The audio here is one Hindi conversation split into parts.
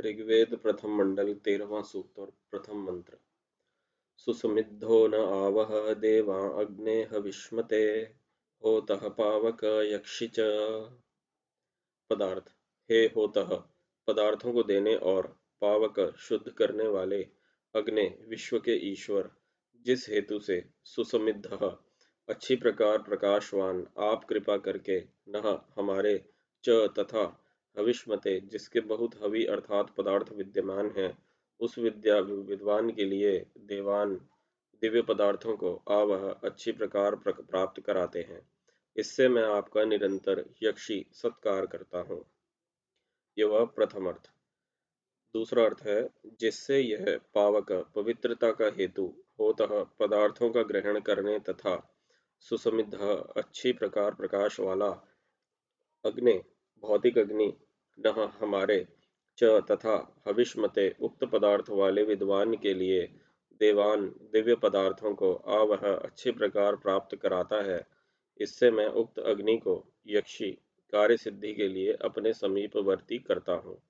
ऋग्वेद प्रथम मंडल तेरहवा सूक्त और प्रथम मंत्र। सुसमिद्धो न आवह देवा अग्ने हविष्मते होतः पावक यक्षि पदार्थ। हे होतः, पदार्थों को देने और पावक शुद्ध करने वाले अग्नि विश्व के ईश्वर, जिस हेतु से सुसमिद्ध अच्छी प्रकार प्रकाशवान, आप कृपा करके न हमारे च तथा हविष्मते, जिसके बहुत हवि अर्थात पदार्थ विद्यमान है, उस विद्या विद्वान के लिए देवान दिव्य पदार्थों को आवह अच्छी प्रकार प्राप्त कराते हैं। इससे मैं आपका निरंतर यक्षी सत्कार करता हूँ। यह वह प्रथम अर्थ। दूसरा अर्थ है, जिससे यह पावक पवित्रता का हेतु होता पदार्थों का ग्रहण करने तथा सुसमिद्ध अच्छी प्रकार प्रकाश वाला अग्नि, भौतिक अग्नि न हमारे च तथा हविष्मते उक्त पदार्थ वाले विद्वान के लिए देवान दिव्य पदार्थों को आ वह अच्छी प्रकार प्राप्त कराता है। इससे मैं उक्त अग्नि को यक्षी कार्य सिद्धि के लिए अपने समीपवर्ती करता हूँ।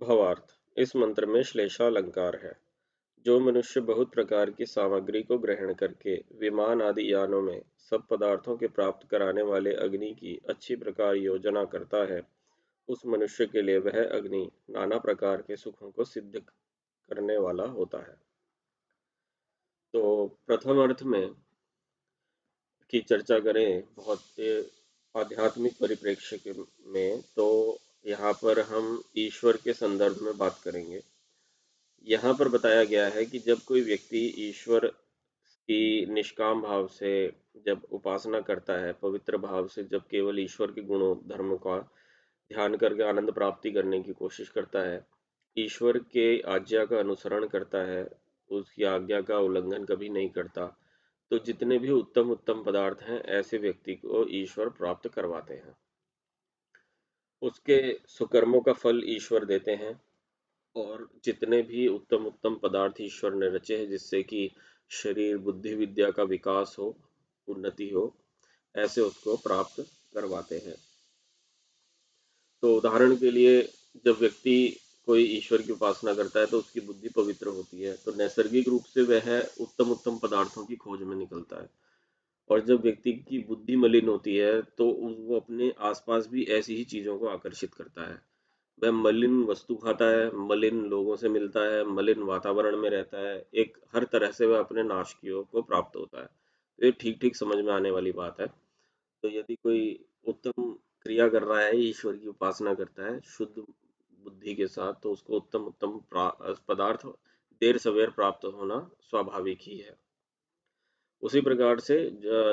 भवार्थ, इस मंत्र में श्लेषालंकार है। जो मनुष्य बहुत प्रकार की सामग्री को ग्रहण करके विमान आदि यानों में सब पदार्थों के प्राप्त कराने वाले अग्नि की अच्छी प्रकार योजना करता है, उस मनुष्य के लिए वह अग्नि नाना प्रकार के सुखों को सिद्ध करने वाला होता है। तो प्रथम अर्थ में की चर्चा करें बहुत आध्यात्मिक परिप्रेक्ष्य में तो यहाँ पर हम ईश्वर के संदर्भ में बात करेंगे। यहाँ पर बताया गया है कि जब कोई व्यक्ति ईश्वर की निष्काम भाव से जब उपासना करता है, पवित्र भाव से जब केवल ईश्वर के गुणों, धर्म का ध्यान करके आनंद प्राप्ति करने की कोशिश करता है, ईश्वर के आज्ञा का अनुसरण करता है, उसकी आज्ञा का उल्लंघन कभी नहीं करता तो जितने भी उत्तम उत्तम पदार्थ हैं, ऐसे व्यक्ति को ईश्वर प्राप्त करवाते हैं। उसके सुकर्मों का फल ईश्वर देते हैं और जितने भी उत्तम उत्तम पदार्थ ईश्वर ने रचे हैं, जिससे कि शरीर, बुद्धि विद्या का विकास हो, उन्नति हो, ऐसे उसको प्राप्त करवाते हैं। तो उदाहरण के लिए, जब व्यक्ति कोई ईश्वर की उपासना करता है तो उसकी बुद्धि पवित्र होती है तो नैसर्गिक रूप से वह उत्तम उत्तम पदार्थों की खोज में निकलता है। और जब व्यक्ति की बुद्धि मलिन होती है तो वो अपने आसपास भी ऐसी ही चीज़ों को आकर्षित करता है। वह मलिन वस्तु खाता है, मलिन लोगों से मिलता है, मलिन वातावरण में रहता है, एक हर तरह से वह अपने नाश की को प्राप्त होता है। तो ये ठीक ठीक समझ में आने वाली बात है। तो यदि कोई उत्तम क्रिया कर रहा है, ईश्वर की उपासना करता है, शुद्ध बुद्धि के साथ तो उसको उत्तम उत्तम पदार्थ देर सवेर प्राप्त होना स्वाभाविक ही है। उसी प्रकार से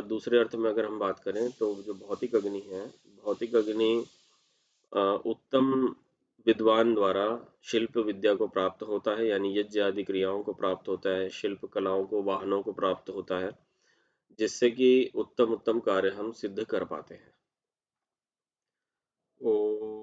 दूसरे अर्थ में अगर हम बात करें तो जो भौतिक अग्नि है, भौतिक अग्नि उत्तम विद्वान द्वारा शिल्प विद्या को प्राप्त होता है, यानी यज्ञ आदि क्रियाओं को प्राप्त होता है, शिल्प कलाओं को, वाहनों को प्राप्त होता है, जिससे कि उत्तम उत्तम कार्य हम सिद्ध कर पाते हैं। ओ